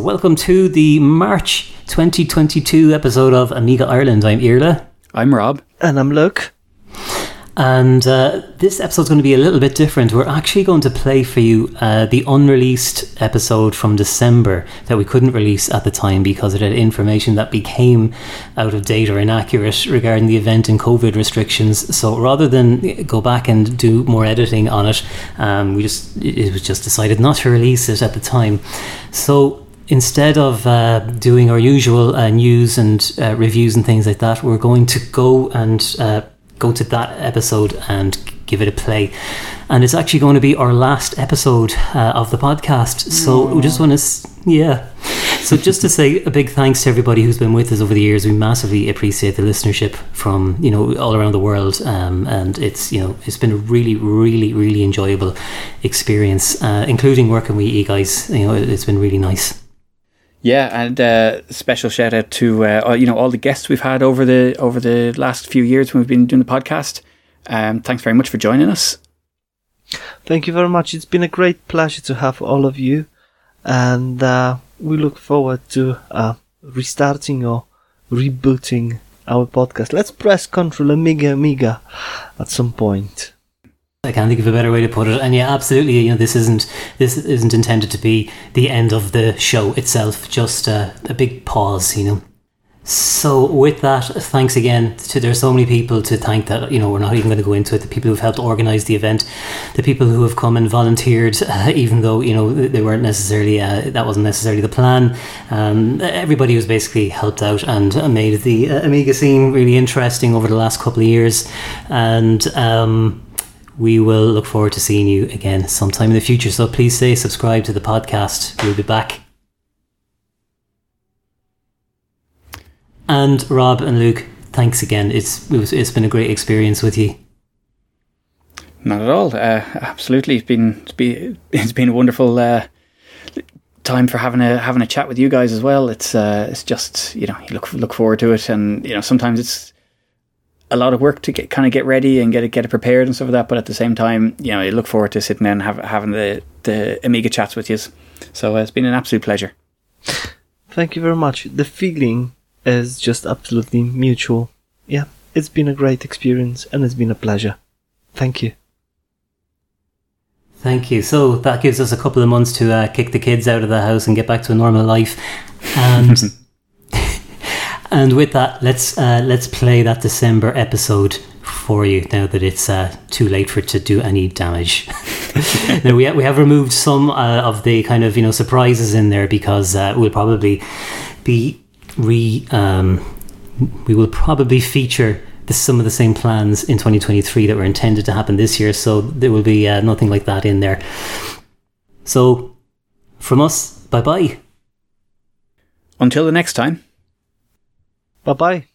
Welcome to the March 2022 episode of Amiga Ireland. I'm Irla. I'm Rob. And I'm Luke. And uh, this episode's going to be a little bit different. We're actually going to play for you uh, the unreleased episode from December that we couldn't release at the time because it had information that became out of date or inaccurate regarding the event and COVID restrictions. So rather than go back and do more editing on it, um, we just it was just decided not to release it at the time. So instead of uh, doing our usual uh, news and uh, reviews and things like that, we're going to go and uh, go to that episode and give it a play. And it's actually going to be our last episode uh, of the podcast. So Aww. we just want to, yeah. So just to say a big thanks to everybody who's been with us over the years. We massively appreciate the listenership from you know all around the world, um, and it's you know it's been a really, really, really enjoyable experience, uh, including working with you guys. You know, it's been really nice. Yeah, and uh, special shout out to uh, you know all the guests we've had over the over the last few years when we've been doing the podcast. Um, thanks very much for joining us. Thank you very much. It's been a great pleasure to have all of you, and uh, we look forward to uh, restarting or rebooting our podcast. Let's press Control Amiga Amiga at some point. I can't think of a better way to put it. And yeah, absolutely. You know, this isn't this isn't intended to be the end of the show itself. Just a, a big pause. You know. So with that, thanks again to there's so many people to thank that you know we're not even going to go into it. The people who've helped organise the event, the people who have come and volunteered, uh, even though you know they weren't necessarily uh, that wasn't necessarily the plan. Um, everybody who's basically helped out and made the uh, Amiga scene really interesting over the last couple of years, and. Um, we will look forward to seeing you again sometime in the future. So please say subscribe to the podcast. We'll be back. And Rob and Luke, thanks again. It's it was, it's been a great experience with you. Not at all. Uh, absolutely, it's been it's been it's been a wonderful uh, time for having a having a chat with you guys as well. It's uh, it's just you know you look look forward to it, and you know sometimes it's a lot of work to get kind of get ready and get it get it prepared and stuff like that. But at the same time, you know, I look forward to sitting and have, having the the Amiga chats with you. So uh, it's been an absolute pleasure. Thank you very much. The feeling is just absolutely mutual. Yeah, it's been a great experience and it's been a pleasure. Thank you. Thank you. So that gives us a couple of months to uh, kick the kids out of the house and get back to a normal life. And And with that, let's uh, let's play that December episode for you now that it's uh, too late for it to do any damage. now we ha- we have removed some uh, of the kind of you know surprises in there because uh, we'll probably be re um, we will probably feature the, some of the same plans in 2023 that were intended to happen this year. So there will be uh, nothing like that in there. So from us, bye bye. Until the next time. Bye bye.